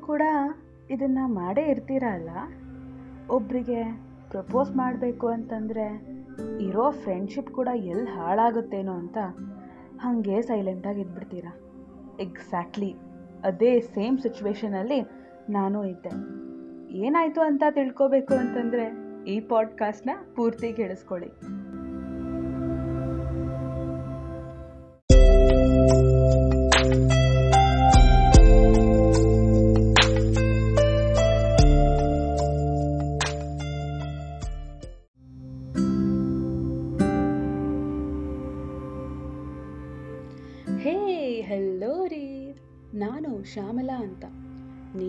ಕೂಡ ಇದನ್ನು ಮಾಡೇ ಇರ್ತೀರಲ್ಲ ಒಬ್ಬರಿಗೆ ಪ್ರಪೋಸ್ ಮಾಡಬೇಕು ಅಂತಂದರೆ ಇರೋ ಫ್ರೆಂಡ್ಶಿಪ್ ಕೂಡ ಎಲ್ಲಿ ಹಾಳಾಗುತ್ತೇನೋ ಅಂತ ಹಾಗೆ ಸೈಲೆಂಟಾಗಿ ಇದ್ಬಿಡ್ತೀರ. ಎಕ್ಸಾಕ್ಟ್ಲಿ ಅದೇ ಸೇಮ್ ಸಿಚುವೇಶನಲ್ಲಿ ನಾನು ಇದ್ದೆ. ಏನಾಯಿತು ಅಂತ ತಿಳ್ಕೋಬೇಕು ಅಂತಂದರೆ ಈ ಪಾಡ್ಕಾಸ್ಟ್ನ ಪೂರ್ತಿ ಕೇಳಿಸ್ಕೊಳ್ಳಿ.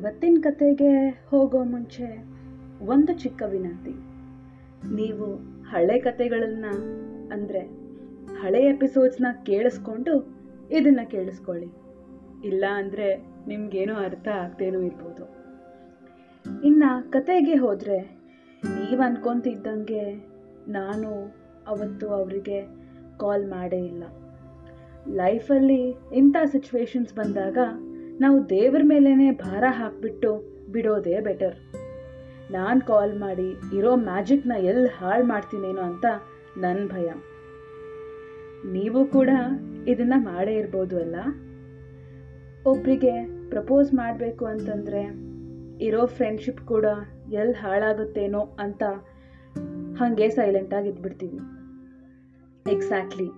ಇವತ್ತಿನ ಕತೆಗೆ ಹೋಗೋ ಮುಂಚೆ ಒಂದು ಚಿಕ್ಕ ವಿನಂತಿ. ನೀವು ಹಳೆ ಕತೆಗಳನ್ನ ಅಂದರೆ ಹಳೆ ಎಪಿಸೋಡ್ಸ್ನ ಕೇಳಿಸ್ಕೊಂಡು ಇದನ್ನು ಕೇಳಿಸ್ಕೊಳ್ಳಿ. ಇಲ್ಲ ಅಂದರೆ ನಿಮಗೇನೋ ಅರ್ಥ ಆಗ್ತೇನೂ ಇರ್ಬೋದು. ಇನ್ನು ಕತೆಗೆ ಹೋದರೆ ನೀವು ಅನ್ಕೊಂತಿದ್ದಂಗೆ ನಾನು ಅವತ್ತು ಅವರಿಗೆ ಕಾಲ್ ಮಾಡೇ ಇಲ್ಲ. ಲೈಫಲ್ಲಿ ಇಂಥ ಸಿಚುವೇಶನ್ಸ್ ಬಂದಾಗ ನಾವು ದೇವ್ರ ಮೇಲೇ ಭಾರ ಹಾಕಿಬಿಟ್ಟು ಬಿಡೋದೇ ಬೆಟರ್ ನಾನು ಕಾಲ್ ಮಾಡಿ ಇರೋ ಮ್ಯಾಜಿಕ್ನ ಎಲ್ಲಿ ಹಾಳು ಮಾಡ್ತೀನೇನೋ ಅಂತ ನನ್ನ ಭಯ. ನೀವು ಕೂಡ ಇದನ್ನು ಮಾಡೇ ಇರ್ಬೋದು ಅಲ್ಲ? ಒಬ್ಬರಿಗೆ ಪ್ರಪೋಸ್ ಮಾಡಬೇಕು ಅಂತಂದರೆ ಇರೋ ಫ್ರೆಂಡ್ಶಿಪ್ ಕೂಡ ಎಲ್ಲಿ ಹಾಳಾಗುತ್ತೇನೋ ಅಂತ ಹಾಗೆ ಸೈಲೆಂಟಾಗಿ ಇದ್ಬಿಡ್ತೀವಿ. ಎಕ್ಸಾಕ್ಟ್ಲಿ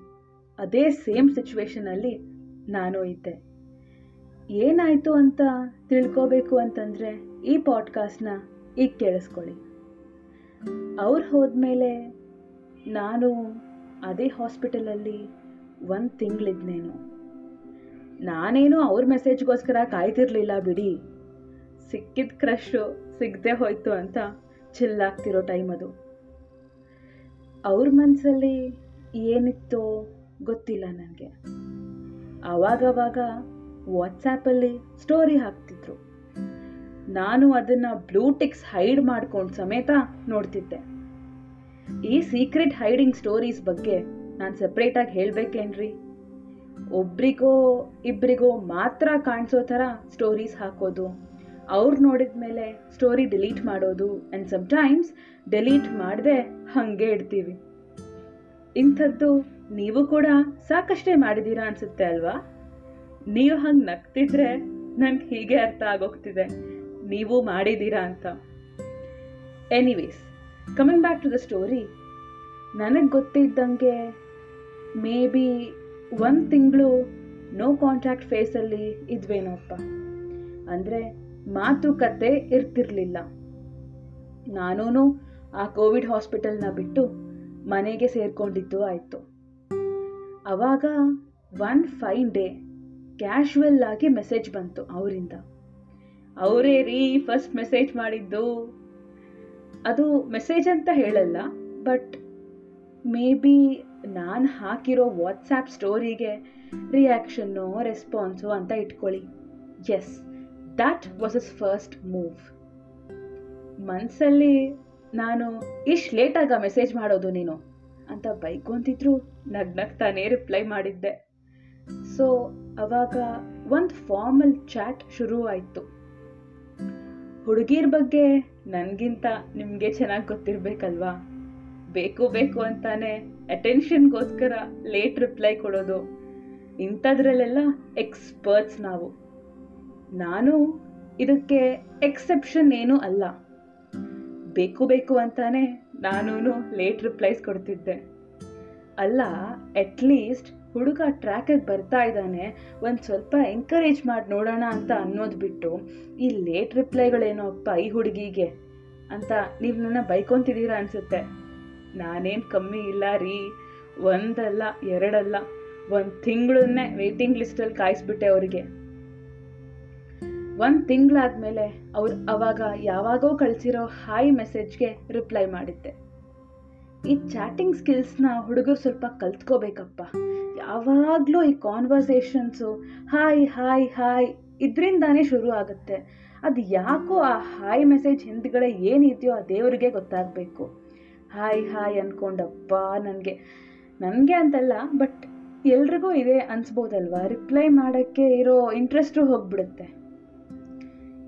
ಅದೇ ಸೇಮ್ ಸಿಚುವೇಶನಲ್ಲಿ ನಾನು ಇದ್ದೆ. ಏನಾಯಿತು ಅಂತ ತಿಳ್ಕೋಬೇಕು ಅಂತಂದರೆ ಈ ಪಾಡ್ಕಾಸ್ಟ್ನ ಈಗ ಕೇಳಿಸ್ಕೊಳ್ಳಿ. ಅವ್ರು ಹೋದ್ಮೇಲೆ ನಾನು ಅದೇ ಹಾಸ್ಪಿಟಲಲ್ಲಿ ಒಂದು ತಿಂಗಳಿದ್ನೇನು. ನಾನೇನು ಅವ್ರ ಮೆಸೇಜ್ಗೋಸ್ಕರ ಕಾಯ್ತಿರ್ಲಿಲ್ಲ ಬಿಡಿ. ಸಿಕ್ಕಿದ ಕ್ರಶ್ಶು ಸಿಗದೆ ಹೋಯ್ತು ಅಂತ ಚಿಲ್ಲಾಗ್ತಿರೋ ಟೈಮ್ ಅದು. ಅವ್ರ ಮನಸ್ಸಲ್ಲಿ ಏನಿತ್ತೋ ಗೊತ್ತಿಲ್ಲ ನನಗೆ. ಆವಾಗವಾಗ ವಾಟ್ಸಾಪಲ್ಲಿ ಸ್ಟೋರಿ ಹಾಕ್ತಿದ್ರು. ನಾನು ಅದನ್ನು ಬ್ಲೂಟಿಕ್ಸ್ ಹೈಡ್ ಮಾಡ್ಕೊಂಡು ಸಮೇತ ನೋಡ್ತಿದ್ದೆ. ಈ ಸೀಕ್ರೆಟ್ ಹೈಡಿಂಗ್ ಸ್ಟೋರೀಸ್ ಬಗ್ಗೆ ನಾನು ಸಪ್ರೇಟಾಗಿ ಹೇಳಬೇಕೇನ್ರಿ? ಒಬ್ರಿಗೋ ಇಬ್ಬರಿಗೋ ಮಾತ್ರ ಕಾಣಿಸೋ ಥರ ಸ್ಟೋರೀಸ್ ಹಾಕೋದು, ಅವ್ರು ನೋಡಿದ ಮೇಲೆ ಸ್ಟೋರಿ ಡಿಲೀಟ್ ಮಾಡೋದು ಆ್ಯಂಡ್ ಸಮ್ಟೈಮ್ಸ್ ಡಿಲೀಟ್ ಮಾಡದೆ ಹಾಗೆ ಇಡ್ತೀವಿ. ಇಂಥದ್ದು ನೀವು ಕೂಡ ಸಾಕಷ್ಟೇ ಮಾಡಿದ್ದೀರಾ ಅನಿಸುತ್ತೆ ಅಲ್ವಾ? ನೀವು ಹಂಗೆ ನಗ್ತಿದ್ರೆ ನನಗೆ ಹೀಗೆ ಅರ್ಥ ಆಗೋಗ್ತಿದೆ. ನೀವು ಮಾಡಿದ್ದೀರಾ ಅಂತ. Anyways coming back to the story ನನಗೆ ಗೊತ್ತಿದ್ದಂಗೆ ಮೇ ಬಿ ಒಂದು ತಿಂಗಳು ನೋ ಕಾಂಟ್ಯಾಕ್ಟ್ ಫೇಸಲ್ಲಿ ಇದ್ವೇನೋಪ್ಪ ಅಂದರೆ ಮಾತುಕತೆ ಇರ್ತಿರ್ಲಿಲ್ಲ. ನಾನೂ ಆ ಕೋವಿಡ್ ಹಾಸ್ಪಿಟಲ್ನ ಬಿಟ್ಟು ಮನೆಗೆ ಸೇರಿಕೊಂಡಿದ್ದು ಆಯಿತು. ಅವಾಗ ಒನ್ ಫೈನ್ ಡೇ ಕ್ಯಾಶುವಲ್ ಆಗಿ ಮೆಸೇಜ್ ಬಂತು ಅವರಿಂದ. ಅವರೇ ರೀ ಫಸ್ಟ್ ಮೆಸೇಜ್ ಮಾಡಿದ್ದು. ಅದು ಮೆಸೇಜ್ ಅಂತ ಹೇಳಲ್ಲ ಬಟ್ ಮೇ ಬಿ ನಾನು ಹಾಕಿರೋ ವಾಟ್ಸ್ಆ್ಯಪ್ ಸ್ಟೋರಿಗೆ ರಿಯಾಕ್ಷನ್ನು ರೆಸ್ಪಾನ್ಸು ಅಂತ ಇಟ್ಕೊಳ್ಳಿ. Yes that was is first move ಮನಸ್ಸಲ್ಲಿ ನಾನು ಇಷ್ಟು ಲೇಟಾಗ ಮೆಸೇಜ್ ಮಾಡೋದು ನೀನು ಅಂತ ಬೈಕೊಂತಿದ್ರು, ನಗ್ನಗ್ತಾನೇ ರಿಪ್ಲೈ ಮಾಡಿದ್ದೆ. ಸೊ ಅವಾಗ ಒಂದು ಫಾರ್ಮಲ್ ಚಾಟ್ ಶುರು ಆಯಿತು ಹುಡುಗಿರ ಬಗ್ಗೆ ನನಗಿಂತ ನಿಮಗೆ ಚೆನ್ನಾಗಿ ಗೊತ್ತಿರಬೇಕಲ್ವಾ? ಬೇಕು ಬೇಕು ಅಂತಾನೆ ಅಟೆನ್ಷನ್ಗೋಸ್ಕರ ಲೇಟ್ ರಿಪ್ಲೈ ಕೊಡೋದು. ಇಂಥದ್ರಲ್ಲೆಲ್ಲ ಎಕ್ಸ್ಪರ್ಟ್ಸ್ ನಾವು. ನಾನು ಇದಕ್ಕೆ ಎಕ್ಸೆಪ್ಷನ್ ಏನೂ ಅಲ್ಲ. ಬೇಕು ಬೇಕು ಅಂತಾನೆ ನಾನು ಲೇಟ್ ರಿಪ್ಲೈಸ್ ಕೊಡ್ತಿದ್ದೆ. ಅಲ್ಲ ಅಟ್ಲೀಸ್ಟ್ ಹುಡುಗ ಟ್ರ್ಯಾಕಿಗೆ ಬರ್ತಾ ಇದ್ದಾನೆ, ಒಂದು ಸ್ವಲ್ಪ ಎಂಕರೇಜ್ ಮಾಡಿ ನೋಡೋಣ ಅಂತ ಅನ್ನೋದು ಬಿಟ್ಟು, ಈ ಲೇಟ್ ರಿಪ್ಲೈಗಳೇನೋ ಅಪ್ಪ ಈ ಹುಡುಗಿಗೆ ಅಂತ ನೀವು ನನ್ನ ಬೈಕೊಂತಿದ್ದೀರಾ ಅನಿಸುತ್ತೆ. ನಾನೇನು ಕಮ್ಮಿ ಇಲ್ಲ ರೀ, ಒಂದಲ್ಲ, ಎರಡಲ್ಲ, ಒಂದು ತಿಂಗಳನ್ನೇ ವೇಟಿಂಗ್ ಲಿಸ್ಟಲ್ಲಿ ಕಾಯಿಸ್ಬಿಟ್ಟೆ ಅವರಿಗೆ. ಒಂದು ತಿಂಗಳಾದ್ಮೇಲೆ ಅವ್ರು ಅವಾಗ ಯಾವಾಗೋ ಕಳಿಸಿರೋ ಹಾಯ್ ಮೆಸೇಜ್ಗೆ ರಿಪ್ಲೈ ಮಾಡಿದ್ದೆ. ಈ ಚಾಟಿಂಗ್ ಸ್ಕಿಲ್ಸ್ನ ಹುಡುಗರು ಸ್ವಲ್ಪ ಕಲ್ತ್ಕೋಬೇಕಪ್ಪ. ಯಾವಾಗಲೂ ಈ ಕಾನ್ವರ್ಸೇಷನ್ಸು ಹಾಯ್ ಹಾಯ್ ಹಾಯ್ ಇದರಿಂದಾನೇ ಶುರು ಆಗುತ್ತೆ. ಅದು ಯಾಕೋ ಆ ಹಾಯ್ ಮೆಸೇಜ್ ಹಿಂದ್ಗಡೆ ಏನಿದೆಯೋ ಆ ದೇವರಿಗೆ ಗೊತ್ತಾಗಬೇಕು. ಹಾಯ್ ಹಾಯ್ ಅಂದ್ಕೊಂಡಪ್ಪ ನನಗೆ. ನನಗೆ ಅಂತಲ್ಲ ಬಟ್ ಎಲ್ರಿಗೂ ಇದೆ ಅನ್ಸ್ಬೋದಲ್ವ? ರಿಪ್ಲೈ ಮಾಡೋಕ್ಕೆ ಇರೋ ಇಂಟ್ರೆಸ್ಟು ಹೋಗ್ಬಿಡುತ್ತೆ.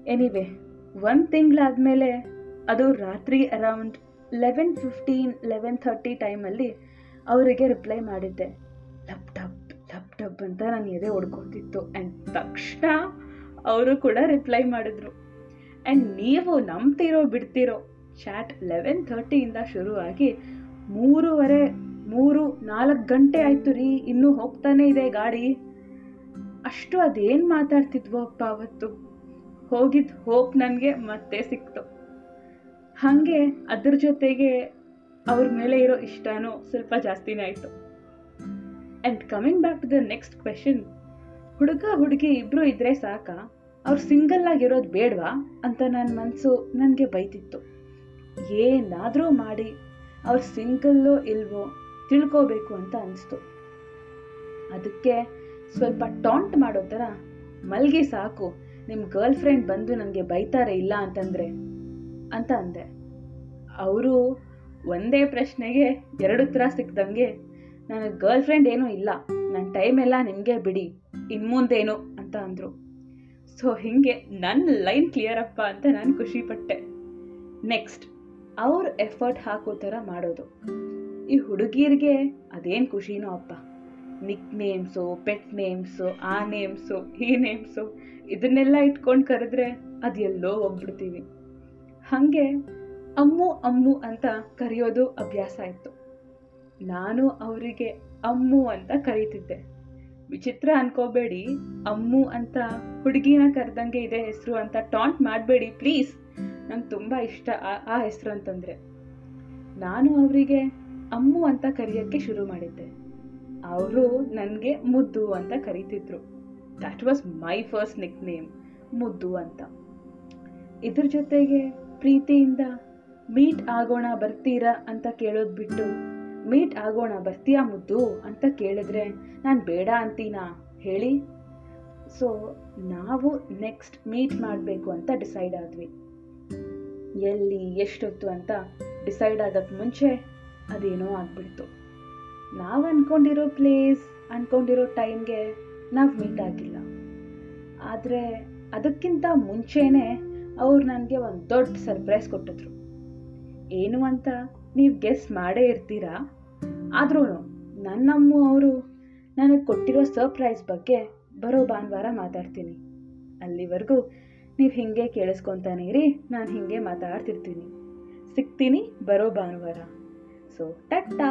ಎನಿವೆ ಒಂದು ತಿಂಗಳಾದಮೇಲೆ ಅದು ರಾತ್ರಿ around eleven fifteen eleven thirty ಟೈಮಲ್ಲಿ ಅವರಿಗೆ ರಿಪ್ಲೈ ಮಾಡಿದ್ದೆ. ಟಪ್ ಅಂತ ನಾನು ಎದೆ ಹೊಡ್ಕೊತಿತ್ತು ಆ್ಯಂಡ್ ತಕ್ಷಣ ಅವರು ಕೂಡ ರಿಪ್ಲೈ ಮಾಡಿದ್ರು. ಆ್ಯಂಡ್ ನೀವು ನಂಬ್ತಿರೋ ಬಿಡ್ತಿರೋ ಚಾಟ್ ಲೆವೆನ್ ಥರ್ಟಿಯಿಂದ ಶುರುವಾಗಿ ಮೂರುವರೆ, ಮೂರು, ನಾಲ್ಕು ಗಂಟೆ ಆಯಿತು ರೀ, ಇನ್ನೂ ಹೋಗ್ತಾನೆ ಇದೆ ಗಾಡಿ. ಅಷ್ಟು ಅದೇನು ಮಾತಾಡ್ತಿದ್ವೋ ಅಪ್ಪ ಅವತ್ತು. ಹೋಗಿದ್ದ ಹೋಪ್ ನನಗೆ ಮತ್ತೆ ಸಿಕ್ತು. ಹಾಗೆ ಅದ್ರ ಜೊತೆಗೆ ಅವ್ರ ಮೇಲೆ ಇರೋ ಇಷ್ಟನೂ ಸ್ವಲ್ಪ ಜಾಸ್ತಿನೇ ಆಯಿತು. And coming back to the next question ಹುಡುಗ ಹುಡುಗಿ ಇಬ್ಬರು ಇದ್ರೆ ಸಾಕ, ಅವ್ರು ಸಿಂಗಲ್ ಆಗಿರೋದು ಬೇಡವಾ ಅಂತ ನನ್ನ ಮನಸ್ಸು ನನಗೆ ಬೈತಿತ್ತು. ಏನಾದರೂ ಮಾಡಿ, ಅವ್ರು ಸಿಂಗಲ್ಲೋ ಇಲ್ವೋ ತಿಳ್ಕೋಬೇಕು ಅಂತ ಅನಿಸ್ತು. ಅದಕ್ಕೆ ಸ್ವಲ್ಪ ಟಾಂಟ್ ಮಾಡೋ ಥರ, ಮಲ್ಗೆ ಸಾಕು ನಿಮ್ಮ ಗರ್ಲ್ ಫ್ರೆಂಡ್ ಬಂದು ನನಗೆ ಬೈತಾರೆ ಇಲ್ಲ ಅಂತಂದರೆ, ಅಂತ ಅಂದೆ. ಅವರು ಒಂದೇ ಪ್ರಶ್ನೆಗೆ ಎರಡು ಉತ್ತರ ಸಿಕ್ದಂಗೆ ನನಗೆ ಗರ್ಲ್ ಫ್ರೆಂಡ್ ಏನೂ ಇಲ್ಲ. ನನ್ನ ಟೈಮ್ ಎಲ್ಲ ನಿಮಗೆ ಬಿಡಿ. ಇನ್ಮುಂದೇನು ಅಂತ ಅಂದರು. ಸೊ ಹೀಗೆ ನನ್ನ ಲೈನ್ ಕ್ಲಿಯರ್ ಅಪ್ಪ ಅಂತ ನಾನು ಖುಷಿಪಟ್ಟೆ ನೆಕ್ಸ್ಟ್, ಅವ್ರ ಎಫರ್ಟ್ ಹಾಕೋ ಥರ ಮಾಡೋದು. ಈ ಹುಡುಗಿಯರಿಗೆ ಅದೇನು ಖುಷಿನೋ ಅಪ್ಪ. ನಿಕ್ ನೇಮ್ಸು, ಪೆಟ್ ನೇಮ್ಸು, ಆ ನೇಮ್ಸು, ಈ ನೇಮ್ಸು, ಇದನ್ನೆಲ್ಲ ಇಟ್ಕೊಂಡು ಕರೆದ್ರೆ ಅದು ಎಲ್ಲೋ ಹೋಗ್ಬಿಡ್ತೀವಿ. ಹಾಗೆ ಅಮ್ಮು ಅಮ್ಮು ಅಂತ ಕರೆಯೋದು ಅಭ್ಯಾಸ ಆಯಿತು ನಾನು ಅವರಿಗೆ ಅಮ್ಮು ಅಂತ ಕರೀತಿದ್ದೆ. ವಿಚಿತ್ರ ಅನ್ಕೋಬೇಡಿ, ಅಮ್ಮು ಅಂತ ಹುಡುಗಿನ ಕರೆದಂಗೆ ಇದೆ ಹೆಸರು ಅಂತ ಟಾಂಟ್ ಮಾಡಬೇಡಿ ಪ್ಲೀಸ್ ನಂಗೆ ತುಂಬ ಇಷ್ಟ ಆ ಹೆಸರು ಅಂತಂದರೆ. ನಾನು ಅವರಿಗೆ ಅಮ್ಮು ಅಂತ ಕರೆಯೋಕ್ಕೆ ಶುರು ಮಾಡಿದ್ದೆ. ಅವರು ನನಗೆ ಮುದ್ದು ಅಂತ ಕರೀತಿದ್ರು. That was my first nickname ಮುದ್ದು ಅಂತ. ಇದ್ರ ಜೊತೆಗೆ ಪ್ರೀತಿಯಿಂದ ಮೀಟ್ ಆಗೋಣ ಬರ್ತೀರಾ ಅಂತ ಕೇಳೋದು ಬಿಟ್ಟು ಮೀಟ್ ಆಗೋಣ ಬರ್ತೀಯಾ ಮುದ್ದು ಅಂತ ಕೇಳಿದ್ರೆ, ನಾನು ಬೇಡ ಅಂತೀನಾ? ಹೇಳಿ. ಸೊ ನಾವು ನೆಕ್ಸ್ಟ್ ಮೀಟ್ ಮಾಡಬೇಕು ಅಂತ ಡಿಸೈಡ್ ಆದ್ವಿ. ಎಲ್ಲಿ, ಎಷ್ಟೊತ್ತು ಅಂತ ಡಿಸೈಡ್ ಆದಕ್ಕೆ ಮುಂಚೆ ಅದೇನೋ ಆಗ್ಬಿಡ್ತು. ನಾವು ಅಂದ್ಕೊಂಡಿರೋ ಪ್ಲೇಸ್ ಅಂದ್ಕೊಂಡಿರೋ ಟೈಮ್ಗೆ ನಾವು ಮೀಟ್ ಆಗಿಲ್ಲ. ಆದರೆ ಅದಕ್ಕಿಂತ ಮುಂಚೆನೇ ಅವ್ರು ನನಗೆ ಒಂದು ದೊಡ್ಡ ಸರ್ಪ್ರೈಸ್ ಕೊಟ್ಟಿದ್ರು. ಏನು ಅಂತ? ನೀವು ಗೆಸ್ ಮಾಡೇ ಇರ್ತೀರಾ? ಆದ್ರೂ ನನ್ನಮ್ಮ ಅವರು ನನಗೆ ಕೊಟ್ಟಿರೋ ಸರ್ಪ್ರೈಸ್ ಬಗ್ಗೆ ಬರೋ ಭಾನುವಾರ ಮಾತಾಡ್ತೀನಿ. ಅಲ್ಲಿವರೆಗೂ ನೀವು ಹಿಂಗೆ ಕೇಳಿಸ್ಕೊತಾನೆ ಇರಿ, ನಾನು ಹಿಂಗೆ ಮಾತಾಡ್ತಿರ್ತೀನಿ. ಸಿಗ್ತೀನಿ ಬರೋ ಭಾನುವಾರ. ಸೊ ಟಟ್ಟಾ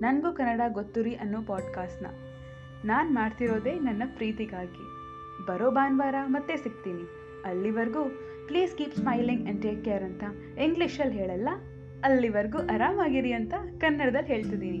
ನನಗೂ ಕನ್ನಡ ಗೊತ್ತುರಿ ಅನ್ನೋ ಪಾಡ್ಕಾಸ್ಟ್ನ ನಾನು ಮಾಡ್ತಿರೋದೇ ನನ್ನ ಪ್ರೀತಿಗಾಗಿ. ಬರೋ ಭಾನುವಾರ ಮತ್ತೆ ಸಿಗ್ತೀನಿ. ಅಲ್ಲಿವರೆಗೂ please keep smiling and take care ಅಂತ ಇಂಗ್ಲೀಷಲ್ಲಿ ಹೇಳಲ್ಲ? ಅಲ್ಲಿವರೆಗೂ ಆರಾಮಾಗಿರಿ ಅಂತ ಕನ್ನಡದಲ್ಲಿ ಹೇಳ್ತಿದ್ದೀನಿ.